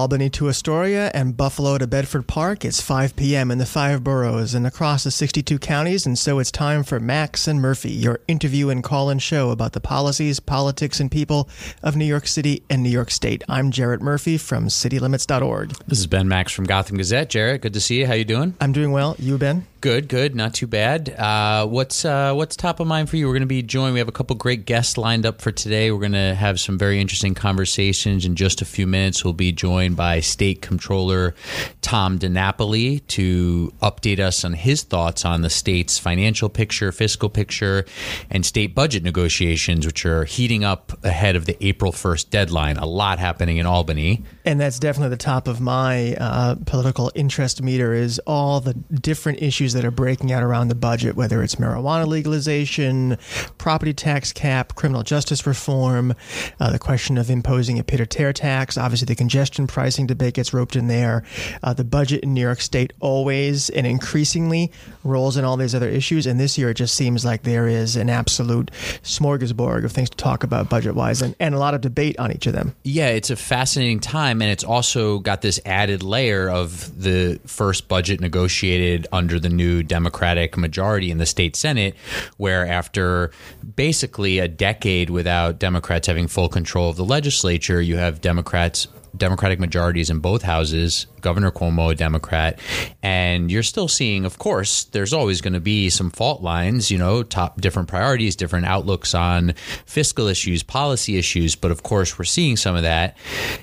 Albany to Astoria and Buffalo to Bedford Park. It's 5 p.m. in the five boroughs and across the 62 counties, and so it's time for Max and Murphy, your interview and call in show about the policies, politics, and people of New York City and New York State. I'm Jarrett Murphy from citylimits.org. This is Ben Max from Gotham Gazette. Jarrett, good to see you. How you doing? I'm doing well. You, Ben? Good, good, not too bad. Uh, what's uh, what's top of mind for you? We're going to be joined. We have a couple great guests lined up for today. We're going to have some very interesting conversations in just a few minutes. We'll be joined by State Comptroller Tom DiNapoli to update us on his thoughts on the state's financial picture, fiscal picture, and state budget negotiations, which are heating up ahead of the April first deadline. A lot happening in Albany, and that's definitely the top of my uh, political interest meter. Is all the different issues that are breaking out around the budget, whether it's marijuana legalization, property tax cap, criminal justice reform, uh, the question of imposing a pied-à-terre tax. Obviously, the congestion pricing debate gets roped in there. Uh, the budget in New York State always and increasingly rolls in all these other issues. And this year, it just seems like there is an absolute smorgasbord of things to talk about budget wise and, and a lot of debate on each of them. Yeah, it's a fascinating time. And it's also got this added layer of the first budget negotiated under the new Democratic majority in the state Senate, where after basically a decade without Democrats having full control of the legislature, you have Democrats Democratic majorities in both houses Governor Cuomo, a Democrat, and you're still seeing, of course, there's always going to be some fault lines, you know, top different priorities, different outlooks on fiscal issues, policy issues. But of course, we're seeing some of that.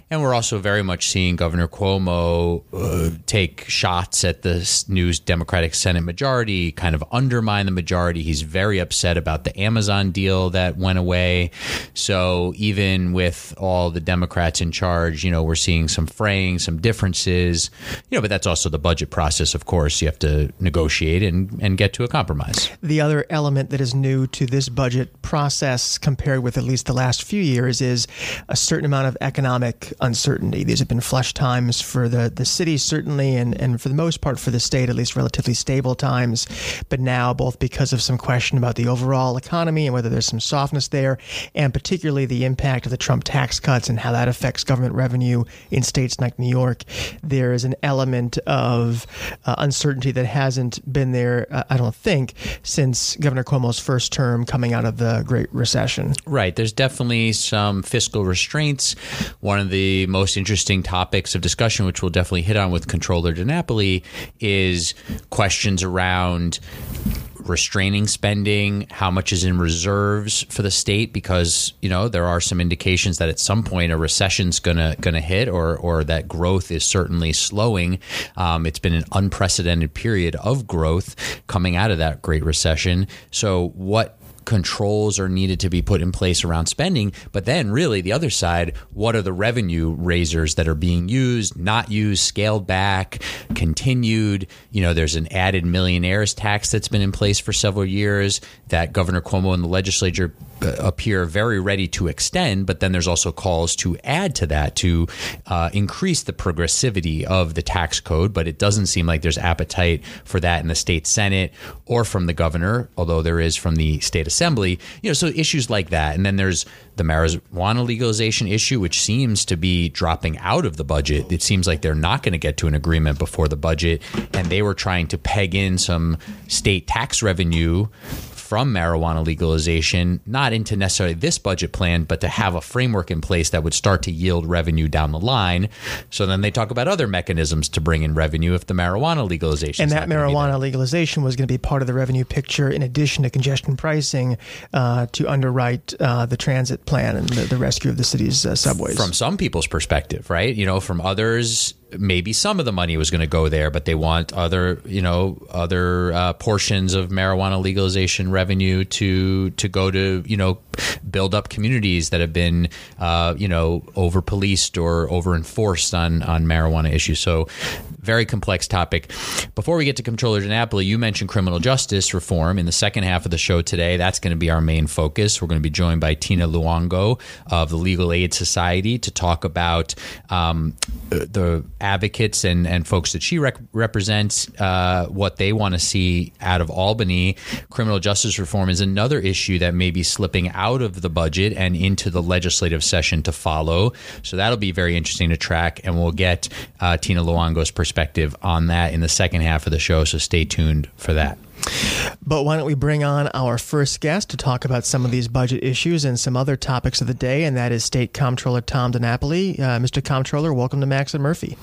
And we're also very much seeing Governor Cuomo uh, take shots at the new Democratic Senate majority, kind of undermine the majority. He's very upset about the Amazon deal that went away. So even with all the Democrats in charge, you know, we're seeing some fraying, some differences is, you know, but that's also the budget process, of course. You have to negotiate and, and get to a compromise. The other element that is new to this budget process compared with at least the last few years is a certain amount of economic uncertainty. These have been flush times for the, the city, certainly, and, and for the most part for the state, at least relatively stable times. But now, both because of some question about the overall economy and whether there's some softness there, and particularly the impact of the Trump tax cuts and how that affects government revenue in states like New York, there is an element of uh, uncertainty that hasn't been there, uh, I don't think, since Governor Cuomo's first term coming out of the Great Recession. Right. There's definitely some fiscal restraints. One of the most interesting topics of discussion, which we'll definitely hit on with Comptroller DiNapoli, is questions around restraining spending, how much is in reserves for the state because, you know, there are some indications that at some point a recession's going to hit or or that growth is certainly slowing. Um, it's been an unprecedented period of growth coming out of that great recession. So what controls are needed to be put in place around spending. But then, really, the other side what are the revenue raisers that are being used, not used, scaled back, continued? You know, there's an added millionaires tax that's been in place for several years that Governor Cuomo and the legislature uh, appear very ready to extend, but then there's also calls to add to that to uh, increase the progressivity of the tax code. But it doesn't seem like there's appetite for that in the state senate or from the governor, although there is from the state assembly. You know, so issues like that, and then there's the marijuana legalization issue, which seems to be dropping out of the budget. It seems like they're not going to get to an agreement before the budget, and they were trying to peg in some state tax revenue from marijuana legalization, not into necessarily this budget plan, but to have a framework in place that would start to yield revenue down the line. So then they talk about other mechanisms to bring in revenue if the marijuana legalization. And that marijuana legalization was going to be part of the revenue picture in addition to congestion pricing uh, to underwrite uh, the transit plan and the, the, rescue of the city's uh, subways. From some people's perspective, right? You know, from others, maybe some of the money was going to go there, but they want other, you know, other uh, portions of marijuana legalization revenue to to go to, you know, build up communities that have been, uh, you know, over policed or over enforced on on marijuana issues. So very complex topic. Before we get to Comptroller DiNapoli, you mentioned criminal justice reform in the second half of the show today. That's going to be our main focus. We're going to be joined by Tina Luongo of the Legal Aid Society to talk about um, the advocates and, and folks that she rec- represents, uh, what they want to see out of Albany. Criminal justice reform is another issue that may be slipping out of the budget and into the legislative session to follow. So that'll be very interesting to track, and we'll get uh, Tina Luongo's perspective on that in the second half of the show. So stay tuned for that. But why don't we bring on our first guest to talk about some of these budget issues and some other topics of the day, and that is State Comptroller Tom DiNapoli. Uh, Mr. Comptroller, welcome to Max and Murphy.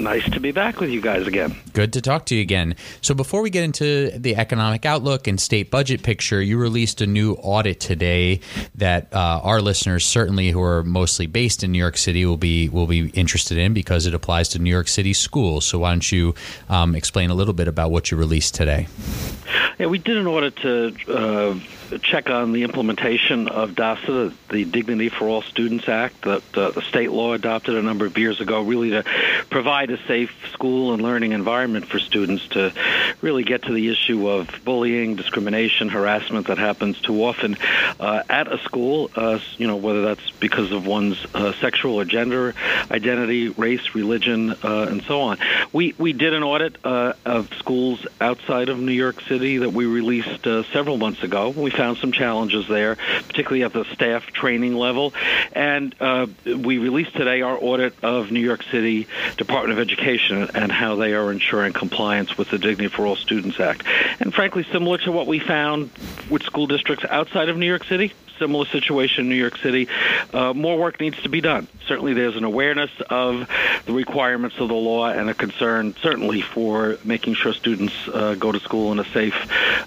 Nice to be back with you guys again. Good to talk to you again. So, before we get into the economic outlook and state budget picture, you released a new audit today that uh, our listeners, certainly who are mostly based in New York City, will be will be interested in because it applies to New York City schools. So, why don't you um, explain a little bit about what you released today? Yeah, we did an audit to uh, check on the implementation of DASA, the Dignity for All Students Act that uh, the state law adopted a number of years ago, really to provide a safe school and learning environment for students to really get to the issue of bullying, discrimination, harassment that happens too often uh, at a school, uh, you know, whether that's because of one's uh, sexual or gender identity, race, religion, uh, and so on. We, we did an audit of schools outside of New York City that we released several months ago. We found some challenges there, particularly at the staff training level. And uh, we released today our audit of New York City Department of Education and how they are ensuring compliance with the Dignity for All Students Act. And frankly, similar to what we found with school districts outside of New York City, similar situation in New York City. Uh, more work needs to be done. Certainly, there's an awareness of the requirements of the law and a concern, certainly, for making sure students uh, go to school in a safe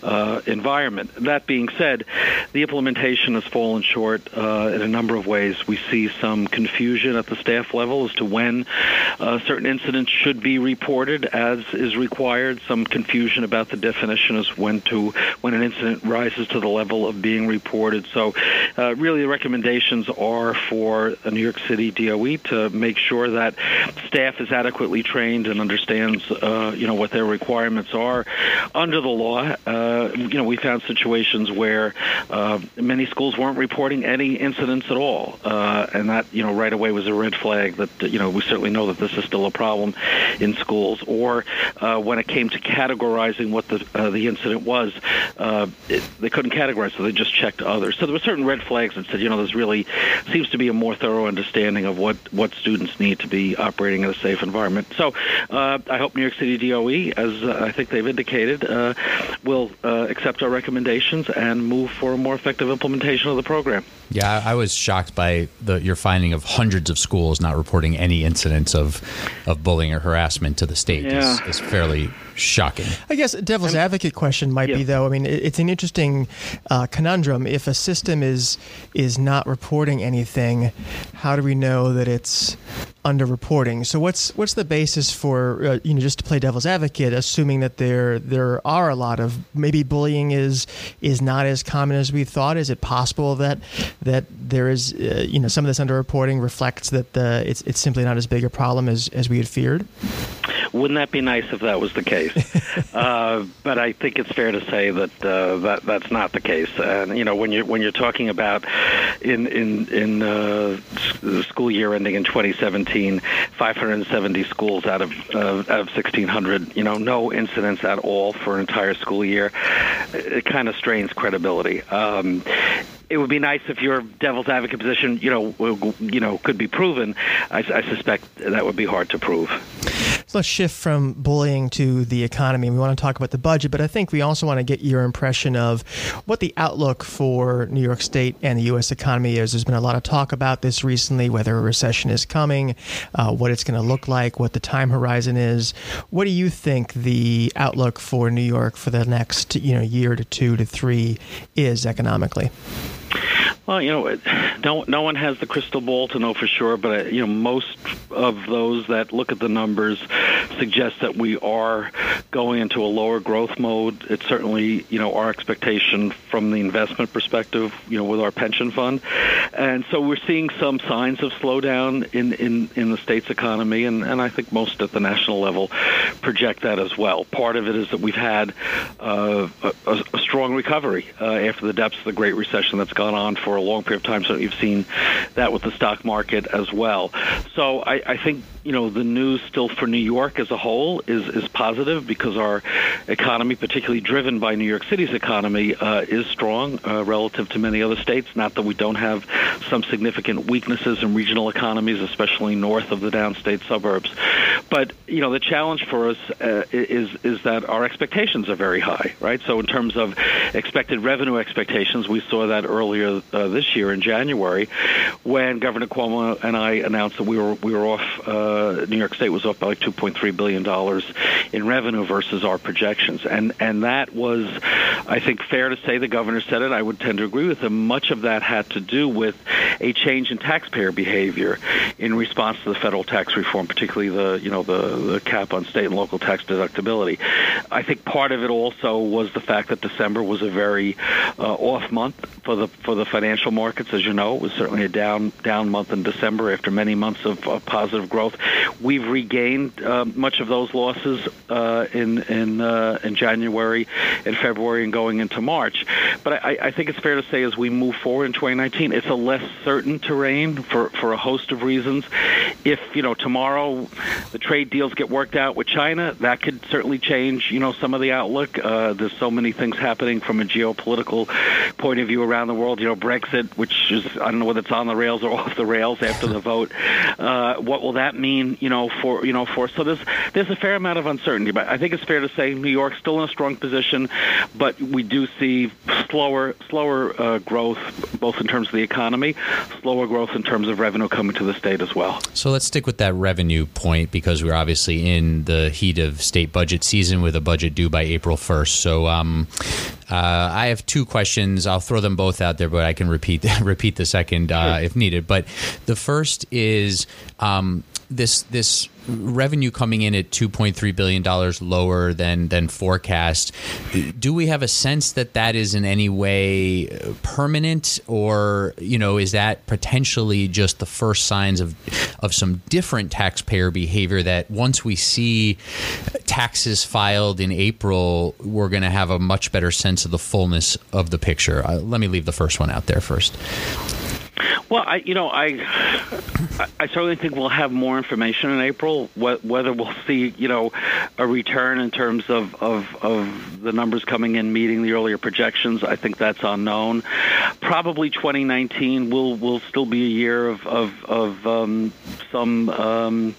uh, environment. That being said, the implementation has fallen short uh, in a number of ways. We see some confusion at the staff level as to when uh, certain incidents should be reported as is required. Some confusion about the definition as when to when an incident rises to the level of being reported. So uh, really, the recommendations are for a New York City DOE to make sure that staff is adequately trained and understands, uh, you know, what their requirements are under the law. Uh, you know, we found situations where uh, many schools weren't reporting any incidents at all, uh, and that, you know, right away was a red flag that, you know, we certainly know that this is still a problem in schools. Or uh, when it came to categorizing what the the incident was, it, they couldn't categorize, so they just checked others. So there were certain red flags that said, you know, there's really seems to be a more thorough understanding of what what students need to be operating in a safe environment. So uh, I hope New York City DOE, as uh, I think they've indicated, uh, will uh, accept our recommendations and move for a more effective implementation of the program. Yeah, I was shocked by the, your finding of hundreds of schools not reporting any incidents of of bullying or harassment to the state. Yeah. Is, is fairly shocking. I guess devil's advocate question might yeah. be though. I mean, it's an interesting uh, conundrum. If a system is is not reporting anything, how do we know that it's underreporting? So what's what's the basis for uh, you know just to play devil's advocate, assuming that there there are a lot of maybe bullying is is not as common as we thought. Is it possible that that there is uh, you know some of this underreporting reflects that the it's it's simply not as big a problem as as we had feared? Wouldn't that be nice if that was the case? uh, but I think it's fair to say that uh, that that's not the case. And you know, when you when you're talking about in in in uh, the school year ending in 2017, 570 schools out of uh, out of 1600, you know, no incidents at all for an entire school year. It kind of strains credibility. Um, it would be nice if your devil's advocate position, you know, you know, could be proven. I, I suspect that would be hard to prove. Let's shift from bullying to the economy. We want to talk about the budget, but I think we also want to get your impression of what the outlook for New York State and the U.S. economy is. There's been a lot of talk about this recently, whether a recession is coming, uh, what it's going to look like, what the time horizon is. What do you think the outlook for New York for the next, you know, year to two to three is economically? Well, you know, no, no one has the crystal ball to know for sure, but uh, you know, most of those that look at the numbers suggest that we are going into a lower growth mode. It's certainly, you know, our expectation from the investment perspective, you know, with our pension fund, and so we're seeing some signs of slowdown in in, in the state's economy, and, and I think most at the national level project that as well. Part of it is that we've had uh, a, a, strong recovery uh, after the depths of the Great Recession that's gone on for a long period of time. So you've seen that with the stock market as well. So I, I think you know the news still for New York as a whole is is positive because our economy, particularly driven by New York City's economy, uh, is strong uh, relative to many other states. Not that we don't have some significant weaknesses in regional economies, especially north of the downstate suburbs. But you know the challenge for us uh, is is that our expectations are very high, right? So in terms of expected revenue expectations, we saw that earlier uh, this year in January when Governor Cuomo and I announced that we were we were off uh, New York State was up by like 2.3 billion dollars in revenue versus our projections, and and that was, I think, fair to say. The governor said it. I would tend to agree with him. Much of that had to do with a change in taxpayer behavior in response to the federal tax reform, particularly the you know the the cap on state and local tax deductibility. I think part of it also was the fact that December was a very uh, off month for the for the financial markets. As you know, it was certainly a down down month in December after many months of, of positive growth. We've regained uh, much of those losses uh, in in uh, in January and February and going into March. But I, I think it's fair to say as we move forward in 2019, it's a less certain terrain for for a host of reasons. If you know tomorrow the trade deals get worked out with China, that could certainly change you know some of the outlook. Uh, there's so many things happening from a geopolitical point of view around the world. You know Brexit, which is I don't know whether it's on the rails or off the rails after the vote. Uh, what will that mean? Mean, you know, for you know, for so there's there's a fair amount of uncertainty. But I think it's fair to say New York's still in a strong position, but we do see slower slower uh, growth, both in terms of the economy, slower growth in terms of revenue coming to the state as well. So let's stick with that revenue point because we're obviously in the heat of state budget season with a budget due by April 1st. So um, uh, I have two questions. I'll throw them both out there, but I can repeat repeat the second uh, sure. if needed. But the first is um, this this revenue coming in at 2.3 billion dollars lower than than forecast. Do we have a sense that that is in any way permanent? Or you know is that potentially just the first signs of of some different taxpayer behavior that once we see taxes filed in April we're going to have a much better sense of the fullness of the picture? Uh, let me leave the first one out there first well, I, you know, I, I certainly think we'll have more information in April. Whether we'll see, you know, a return in terms of, of, of the numbers coming in meeting the earlier projections, I think that's unknown. Probably 2019 will will still be a year of of, of um, some. Um,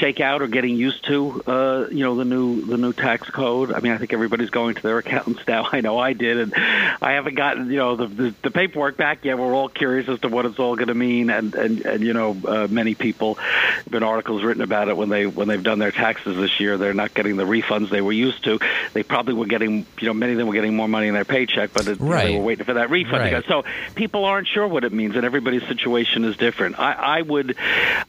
shakeout or getting used to, uh, you know, the new the new tax code. I mean, I think everybody's going to their accountants now. I know I did, and I haven't gotten you know the the, the paperwork back yet. We're all curious as to what it's all going to mean, and and and you know, uh, many people have been articles written about it when they when they've done their taxes this year. They're not getting the refunds they were used to. They probably were getting, you know, many of them were getting more money in their paycheck, but it, right. they were waiting for that refund right. So people aren't sure what it means, and everybody's situation is different. I, I would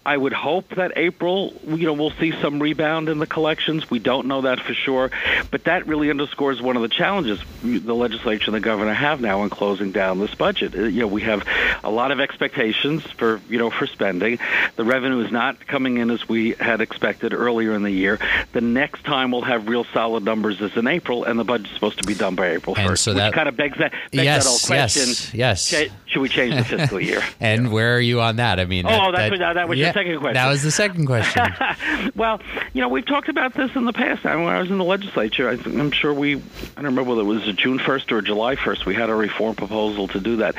I would hope that April you know, we'll see some rebound in the collections. We don't know that for sure, but that really underscores one of the challenges the legislature and the governor have now in closing down this budget. Uh, you know, we have a lot of expectations for you know for spending. The revenue is not coming in as we had expected earlier in the year. The next time we'll have real solid numbers is in April, and the budget's supposed to be done by April first. So that kind of begs that begs yes, that old question. Yes, yes. Should we change the fiscal year? and yeah. where are you on that? I mean, oh, that, that, that, that was yeah, your second question. That was the second question. well, you know, we've talked about this in the past. I, when I was in the legislature, I am sure we, I don't remember whether it was June 1st or July 1st, we had a reform proposal to do that.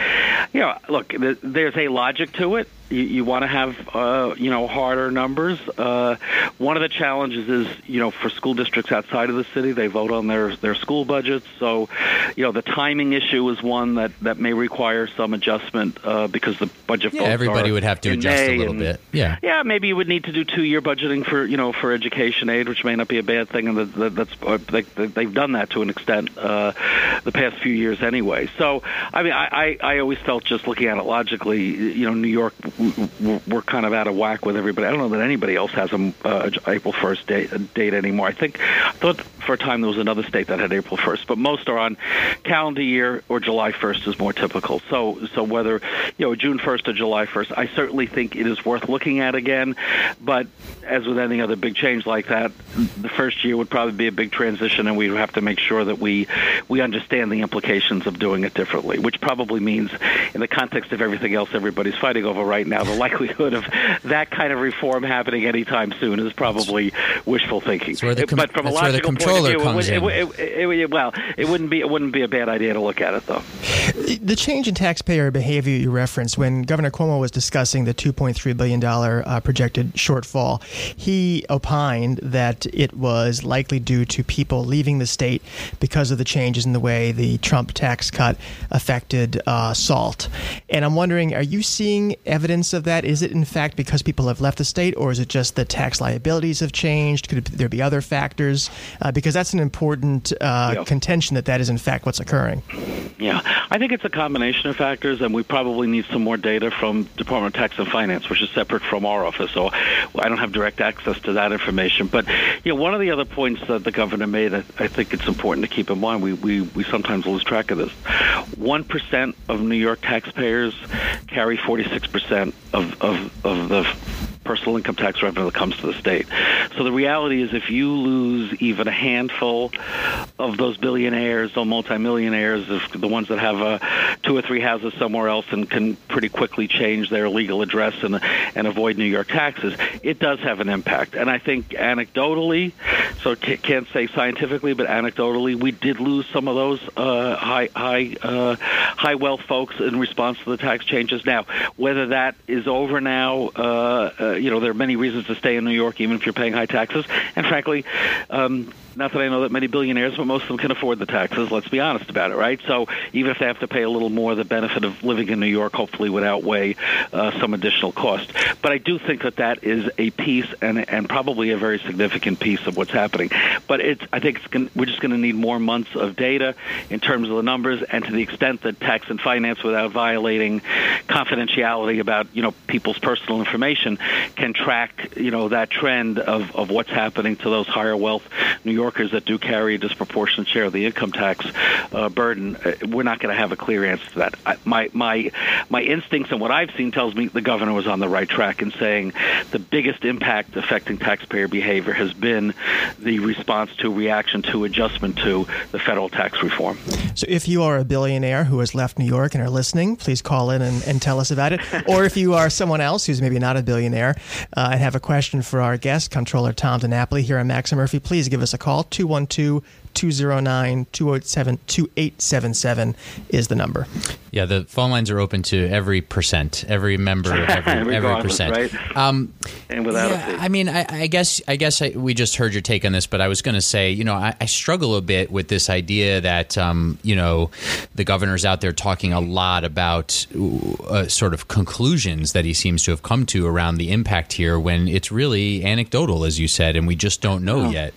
You know, look, there's a logic to it You, you want to have uh, you know harder numbers. Uh, one of the challenges is you know for school districts outside of the city, they vote on their their school budgets. So, you know, the timing issue is one that that may require some adjustment uh, because the budget. Yeah, everybody would have to adjust May a little and, bit. Yeah. Yeah, maybe you would need to do two year budgeting for you know for education aid, which may not be a bad thing, and that, that's uh, they, they've done that to an extent uh, the past few years anyway. So, I mean, I, I I always felt just looking at it logically, you know, New York we're kind of out of whack with everybody. I don't know that anybody else has a uh, April 1st date, date anymore. I think I thought for a time there was another state that had April 1st, but most are on calendar year or July 1st is more typical. So so whether you know June 1st or July 1st, I certainly think it is worth looking at again. But as with any other big change like that, the first year would probably be a big transition, and we would have to make sure that we we understand the implications of doing it differently, which probably means in the context of everything else everybody's fighting over right now, the likelihood of that kind of reform happening anytime soon is probably wishful thinking. Com- but from a logical point of view, it, it, it, well, it wouldn't be it wouldn't be a bad idea to look at it though. The change in taxpayer behavior you referenced when Governor Cuomo was discussing the 2.3 billion dollar uh, projected shortfall, he opined that it was likely due to people leaving the state because of the changes in the way the Trump tax cut affected uh, SALT. And I'm wondering, are you seeing evidence of that? Is it in fact because people have left the state, or is it just that tax liabilities have changed? Could there be other factors? Uh, because that's an important uh, yeah. contention that that is in fact what's occurring. Yeah, I think it's a combination of factors, and we probably need some more data from Department of Tax and Finance, which is separate from our office. So I don't have direct access to that information. But you know, one of the other points that the governor made, I, I think it's important to keep in mind. We we we sometimes lose track of this. One percent of New York taxpayers carry forty six percent of of of the personal income tax revenue that comes to the state. So the reality is, if you lose even a handful of those billionaires those multimillionaires, the ones that have uh, two or three houses somewhere else and can pretty quickly change their legal address and and avoid New York taxes, it does have an impact. And I think anecdotally, so can't say scientifically, but anecdotally, we did lose some of those uh, high high uh, high wealth folks in response to the tax changes. Now, whether that is over now uh, uh you know, there are many reasons to stay in New York, even if you're paying high taxes. And frankly, um, not that I know that many billionaires, but most of them can afford the taxes. Let's be honest about it, right? So even if they have to pay a little more, the benefit of living in New York hopefully would outweigh uh, some additional cost. But I do think that that is a piece, and and probably a very significant piece of what's happening. But it's I think it's gonna, we're just going to need more months of data in terms of the numbers, and to the extent that tax and finance, without violating confidentiality about you know people's personal information, can track you know that trend of of what's happening to those higher wealth New York Yorkers that do carry a disproportionate share of the income tax uh, burden, uh, we're not going to have a clear answer to that. I, my my my instincts and what I've seen tells me the governor was on the right track in saying the biggest impact affecting taxpayer behavior has been the response to, reaction to, adjustment to the federal tax reform. So, if you are a billionaire who has left New York and are listening, please call in and, and tell us about it. or if you are someone else who's maybe not a billionaire uh, and have a question for our guest, Comptroller Tom DiNapoli here on Max and Murphy, please give us a call call 212 209 207 2877 is the number. Yeah, the phone lines are open to every percent, every member, every, every percent. Right? Um, and without yeah, I mean, I, I, guess, I guess I, we just heard your take on this, but I was going to say, you know, I, I, struggle a bit with this idea that, um, you know, the governor's out there talking a lot about uh, sort of conclusions that he seems to have come to around the impact here when it's really anecdotal, as you said, and we just don't know oh. yet.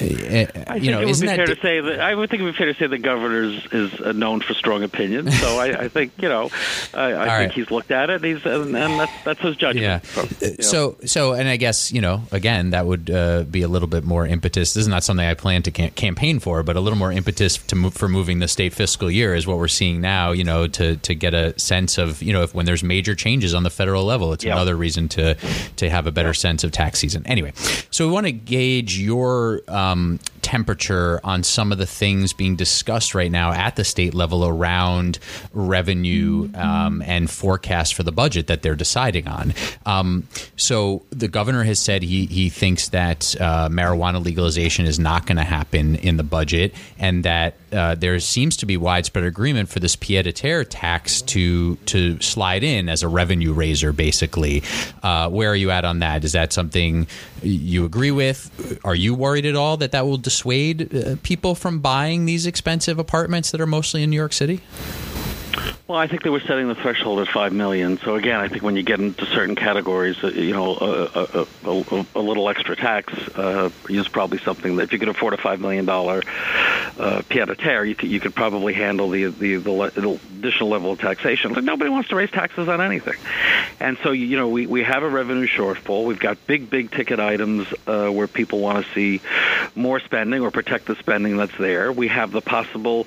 Uh, I you know, isn't that fair to say that I would think it would be fair to say the governor is, is known for strong opinions. So I, I think you know, I, I think right. he's looked at it. He's and, and that's that's his judgment. Yeah. You know. So so and I guess you know again that would uh, be a little bit more impetus. This is not something I plan to cam- campaign for, but a little more impetus to move for moving the state fiscal year is what we're seeing now. You know, to to get a sense of you know if when there's major changes on the federal level, it's another reason to to have a better sense of tax season. Anyway, so we want to gauge your. Um, temperature on some of the things being discussed right now at the state level around revenue um, and forecast for the budget that they're deciding on. Um, so the governor has said he he thinks that uh, marijuana legalization is not going to happen in the budget, and that uh, there seems to be widespread agreement for this pied à terre tax to to slide in as a revenue raiser, basically. Uh, where are you at on that? Is that something you agree with? Are you worried at all that that will dissuade uh, people from buying these expensive apartments that are mostly in New York City? Well, I think they were setting the threshold at five million. So again, I think when you get into certain categories, uh, you know, a, a, a, a little extra tax uh, is probably something that if you could afford a five million dollar uh, pied a terre, you could you could probably handle the the, the additional level of taxation. But nobody wants to raise taxes on anything, and so you know we we have a revenue shortfall. We've got big big ticket items uh, where people want to see more spending or protect the spending that's there. We have the possible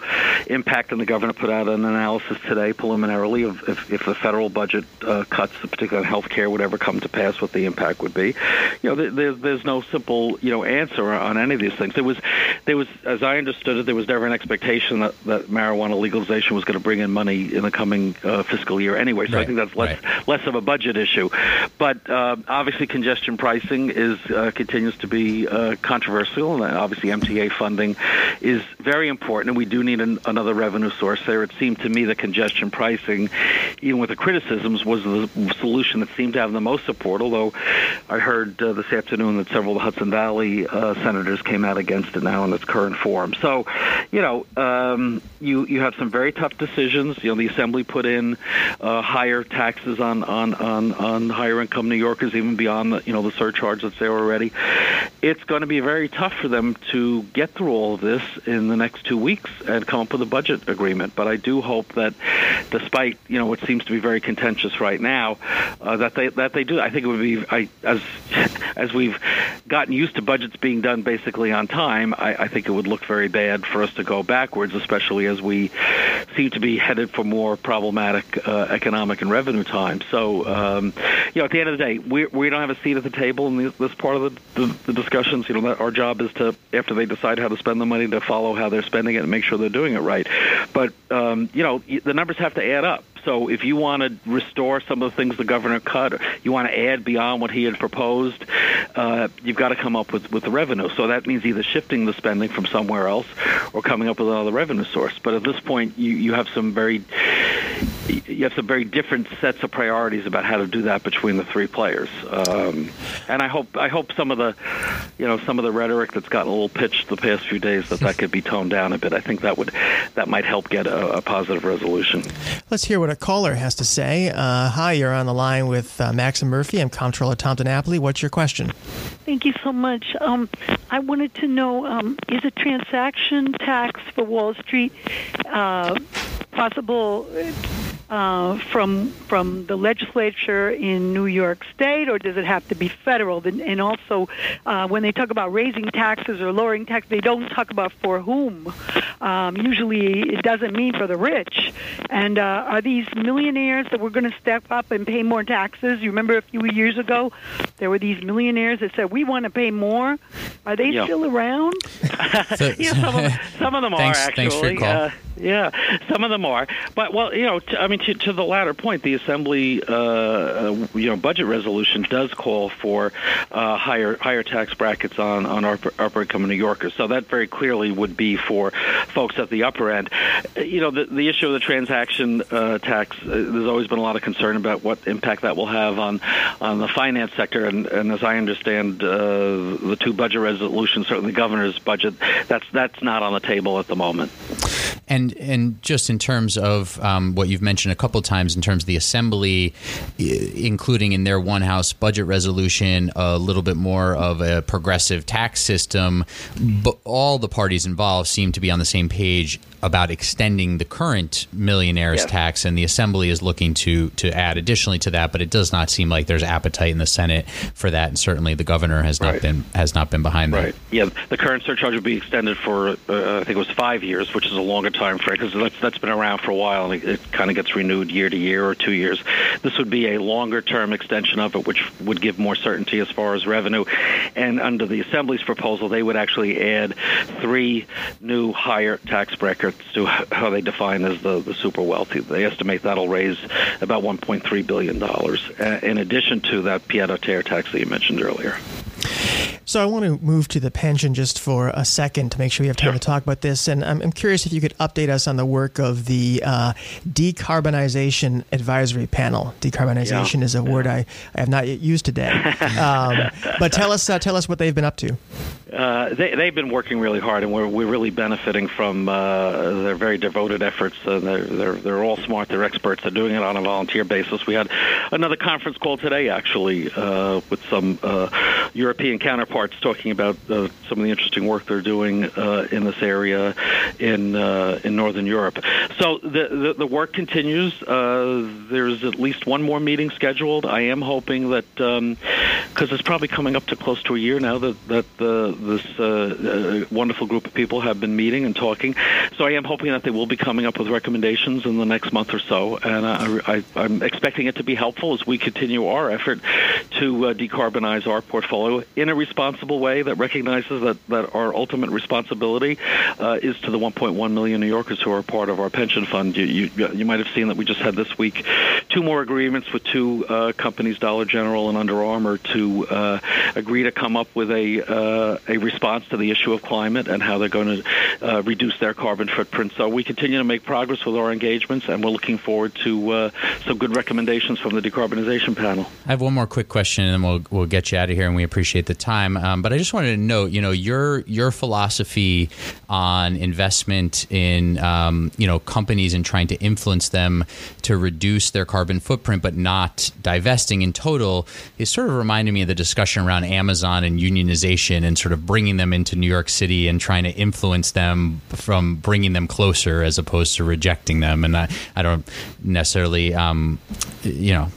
impact, and the governor put out an analysis today preliminarily of if, if the federal budget uh, cuts, particularly on health care, would ever come to pass, what the impact would be. You know, there's there's no simple you know answer on any of these things. There was there was, as I understood it, there was never an expectation that, that marijuana legalization was going to bring in money in the coming uh, fiscal year anyway. So right. I think that's less right. less of a budget issue. But uh, obviously, congestion pricing is uh, continues to be uh, controversial, and obviously MTA funding is very important, and we do need an, another revenue source there. It seemed to me that congestion pricing, even with the criticisms, was the solution that seemed to have the most support. Although I heard uh, this afternoon that several of the Hudson Valley uh, senators came out against it now in its current form. So, you know, um, you you have some very tough decisions. You know, the Assembly put in uh, higher taxes on, on on on higher income New Yorkers, even beyond the you know the surcharge that's there already. It's going to be very tough for them to get through all of this in the next two weeks and come up with a budget agreement. But I do hope that despite you know what seems to be very contentious right now, uh, that they that they do. I think it would be I, as as we've gotten used to budgets being done basically on time. I, I think it would look very bad for us to go backwards, especially as we seem to be headed for more problematic uh, economic and revenue times. So um, you know, at the end of the day, we we don't have a seat at the table in this, this part of the, the, the discussions. You know, our job is to after they decide how to spend the money to follow how they're spending it and make sure they're doing it right. But um, you know, the numbers have to add up. So if you want to restore some of the things the governor cut, you want to add beyond what he had proposed, uh, you've got to come up with, with the revenue. So that means either shifting the spending from somewhere else or coming up with another revenue source. But at this point, you, you have some very you have some very different sets of priorities about how to do that between the three players. Um, and I hope I hope some of the you know some of the rhetoric that's gotten a little pitched the past few days that that could be toned down a bit. I think that would that might help get a, a positive resolution. Let's hear what a caller has to say. Uh, hi, you're on the line with uh, Max and Murphy. I'm Comptroller Tom DiNapoli. What's your question? Thank you so much. Um, I wanted to know: um, is a transaction tax for Wall Street uh, possible? Uh, from from the legislature in New York State, or does it have to be federal? And also, uh, when they talk about raising taxes or lowering taxes, they don't talk about for whom. Um, usually, it doesn't mean for the rich. And uh, are these millionaires that were going to step up and pay more taxes? You remember a few years ago, there were these millionaires that said we want to pay more. Are they yeah. still around? yeah, some of, some of them thanks, are actually. Thanks for your call. Uh, yeah, some of them are. But well, you know, t- I mean, to, to the latter point, the assembly, uh, uh, you know, budget resolution does call for uh, higher higher tax brackets on on upper, upper income New Yorkers. So that very clearly would be for folks at the upper end. You know, the the issue of the transaction uh, tax. Uh, there's always been a lot of concern about what impact that will have on on the finance sector. And, and as I understand, uh, the two budget resolutions, certainly the governor's budget, that's that's not on the table at the moment. And and just in terms of um, what you've mentioned a couple times, in terms of the assembly, including in their one house budget resolution a little bit more of a progressive tax system, but all the parties involved seem to be on the same page about extending the current millionaires tax, and the assembly is looking to to add additionally to that. But it does not seem like there's appetite in the Senate for that, and certainly the governor has not been has not been behind that. Yeah, the current surcharge will be extended for uh, I think it was five years, which is a longer time frame because that's that's been around for a while and it, it kind of gets renewed year to year or two years. This would be a longer term extension of it, which would give more certainty as far as revenue. And under the Assembly's proposal, they would actually add three new higher tax brackets to how they define as the, the super wealthy. They estimate that'll raise about 1.3 billion dollars, uh, in addition to that pied-à-terre tax that you mentioned earlier. So I want to move to the pension just for a second to make sure we have time Sure. to talk about this. And I'm, I'm curious if you could update us on the work of the uh, decarbonization advisory panel. Decarbonization Yeah. is a word I, I have not yet used today. Um, but tell us uh, tell us what they've been up to. Uh, they, they've been working really hard, and we're, we're really benefiting from uh, their very devoted efforts. Uh, they're, they're, they're all smart. They're experts. They're doing it on a volunteer basis. We had another conference call today, actually, uh, with some uh, European counterparts talking about uh, some of the interesting work they're doing uh, in this area in uh, in Northern Europe. So the the, the work continues. Uh, there's at least one more meeting scheduled. I am hoping that because it's probably coming up to close to a year now that that uh, this uh, wonderful group of people have been meeting and talking. So I am hoping that they will be coming up with recommendations in the next month or so, and I, I'm expecting it to be helpful as we continue our effort to decarbonize our portfolio in a responsible way that recognizes that, that our ultimate responsibility uh, is to the 1.1 million New Yorkers who are part of our pension fund. You, you, you might have seen that we just had this week two more agreements with two uh, companies, Dollar General and Under Armour, to uh, agree to come up with a uh, a response to the issue of climate and how they're going to uh, reduce their carbon footprint. So we continue to make progress with our engagements, and we're looking forward to uh, some good recommendations from the decarbonization panel. I have one more quick question, and then we'll we'll get you out of here. And we appreciate the time. Um, but I just wanted to note, you know, your your philosophy on investment in um, you know companies and trying to influence them to reduce their carbon footprint, but not divesting in total, is sort of reminding me of the discussion around Amazon and unionization and sort of bringing them into New York City and trying to influence them from bringing them closer as opposed to rejecting them. And I, I don't necessarily, um, you know,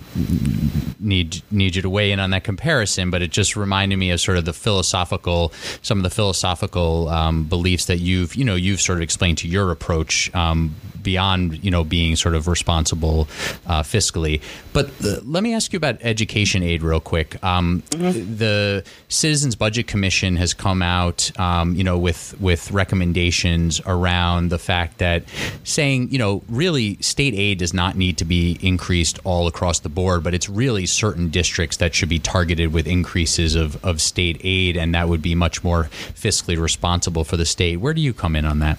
need need you to weigh in on that comparison, but it just reminded me of sort of the philosophical, some of the philosophical um, beliefs that you've you know you've sort of explained to your approach um, beyond you know being sort of responsible uh, fiscally. But uh, let me ask you about education aid real quick. Um, The Citizens Budget Commission has come out, um, you know, with with recommendations around the fact that saying you know really state aid does not need to be increased all across the board, but it's really certain districts that should be targeted with increases of, of state aid, and that would be much more fiscally responsible for the state. Where do you come in on that?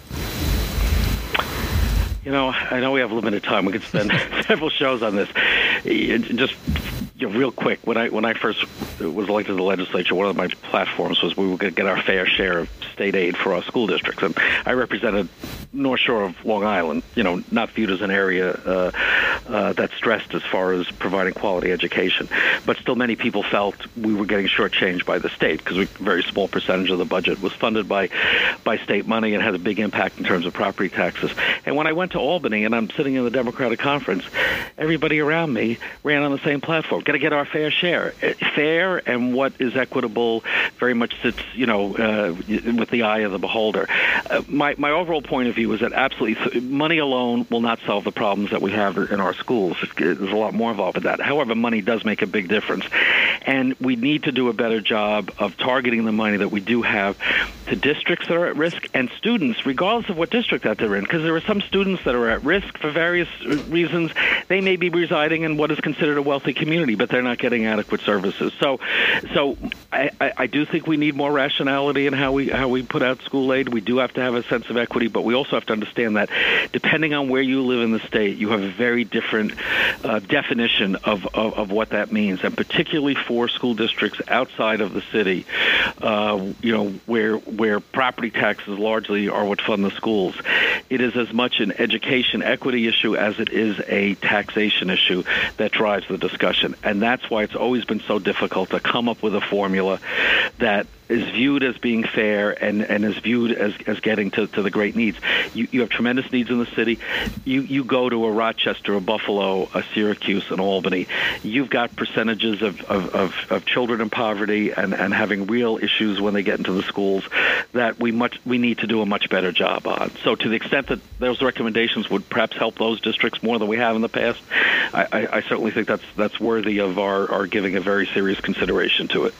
You know, I know we have limited time. We could spend several shows on this. Just you know, real quick, when I when I first was elected to the legislature, one of my platforms was we were going to get our fair share of state aid for our school districts, and I represented North Shore of Long Island. You know, not viewed as an area uh, uh, that's stressed as far as providing quality education, but still many people felt we were getting shortchanged by the state because a very small percentage of the budget was funded by by state money and had a big impact in terms of property taxes. And when I went to Albany and I'm sitting in the Democratic conference, everybody around me ran on the same platform. Got to get our fair share. Uh, Fair and what is equitable very much sits, you know, uh, with the eye of the beholder. Uh, my my overall point of view is that absolutely money alone will not solve the problems that we have in our schools. There's a lot more involved with that. However, money does make a big difference, and we need to do a better job of targeting the money that we do have to districts that are at risk and students, regardless of what district that they're in, because there are some students that are at risk for various uh, reasons. They may be residing in what is considered a wealthy community, but they're not getting adequate services. So, so I, I, I do think we need more rationality in how we how we put out school aid. We do have to have a sense of equity, but we also have to understand that depending on where you live in the state, you have a very different uh, definition of, of, of what that means, and particularly for school districts outside of the city, uh, you know, where where property taxes largely are what fund the schools. It is as much an education equity issue as it is a taxation issue that drives the discussion, and that's why it's always been so difficult to come up with a formula that is viewed as being fair and, and is viewed as, as getting to, to the great needs. You, you have tremendous needs in the city. You, you go to a Rochester, a Buffalo, a Syracuse, an Albany. You've got percentages of, of, of, of children in poverty and, and having real issues when they get into the schools that we much we need to do a much better job on. So to the extent that those recommendations would perhaps help those districts more than we have in the past, I, I, I certainly think that's that's worthy of our, our giving a very serious consideration to it.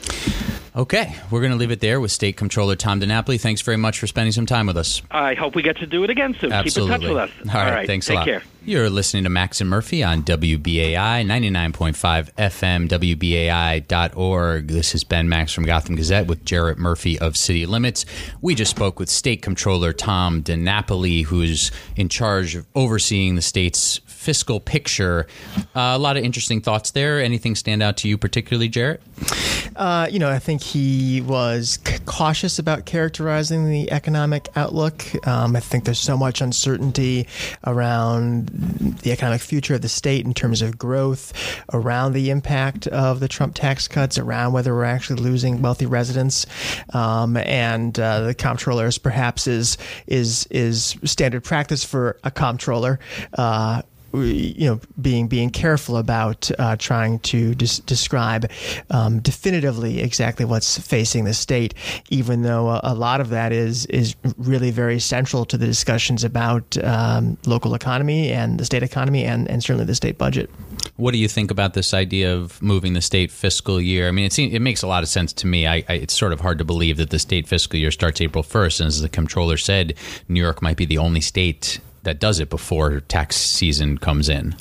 Okay, we're going to leave it there with State Comptroller Tom DiNapoli. Thanks very much for spending some time with us. I hope we get to do it again soon. Absolutely. Keep in touch with us. All right, thanks Take a lot. care. You're listening to Max and Murphy on WBAI 99.5 FM, WBAI.org. This is Ben Max from Gotham Gazette with Jarrett Murphy of City Limits. We just spoke with State Comptroller Tom DiNapoli, who's in charge of overseeing the state's fiscal picture. Uh, a lot of interesting thoughts there. Anything stand out to you particularly, Jarrett? Uh, you know, I think he was c- cautious about characterizing the economic outlook. Um, I think there's so much uncertainty around the economic future of the state in terms of growth, around the impact of the Trump tax cuts, around whether we're actually losing wealthy residents, um, and uh, the comptrollers perhaps is is is standard practice for a comptroller. Uh, you know, being being careful about uh, trying to des- describe um, definitively exactly what's facing the state, even though a, a, lot of that is is really very central to the discussions about um, local economy and the state economy and, and certainly the state budget. What do you think about this idea of moving the state fiscal year? I mean, it seems, it makes a lot of sense to me. I, I, it's sort of hard to believe that the state fiscal year starts April 1st. And as the comptroller said, New York might be the only state that does it before tax season comes in.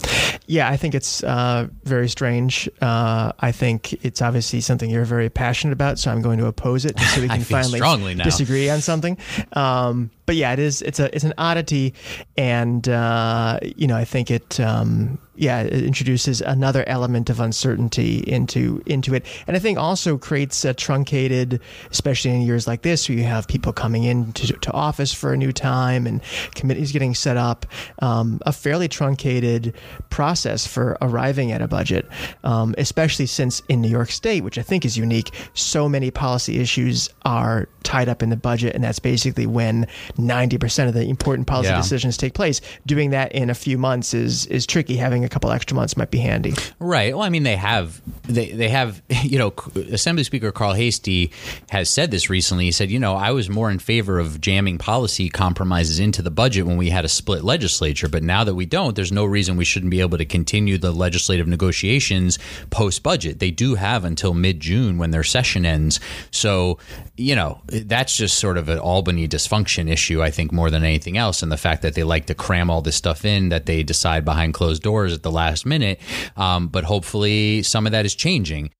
Yeah, I think it's uh, very strange. Uh, I think it's obviously something you're very passionate about, so I'm going to oppose it so we can finally strongly disagree on something. Um, but yeah, it is. It's a it's an oddity, and uh, you know I think it. Um, yeah, it introduces another element of uncertainty into into it, and I think also creates a truncated, especially in years like this, where you have people coming in to, to office for a new time and committees getting set up, um, a fairly truncated process for arriving at a budget, um, especially since in New York State, which I think is unique, so many policy issues are tied up in the budget, and that's basically when 90% of the important policy Yeah. decisions take place. Doing that in a few months is is tricky. Having a couple extra months might be handy. Right. Well, I mean, they have they they have you know, Assembly Speaker Carl Heastie has said this recently. He said, you know, I was more in favor of jamming policy compromises into the budget when we had a split legislature, but now that we don't, there's no reason we shouldn't be able to continue the legislative negotiations post budget. They do have until mid June when their session ends. So, you know, that's just sort of an Albany dysfunction issue, I think, more than anything else, and the fact that they like to cram all this stuff in that they decide behind closed doors at the last minute. Um, but hopefully, some of that is changing.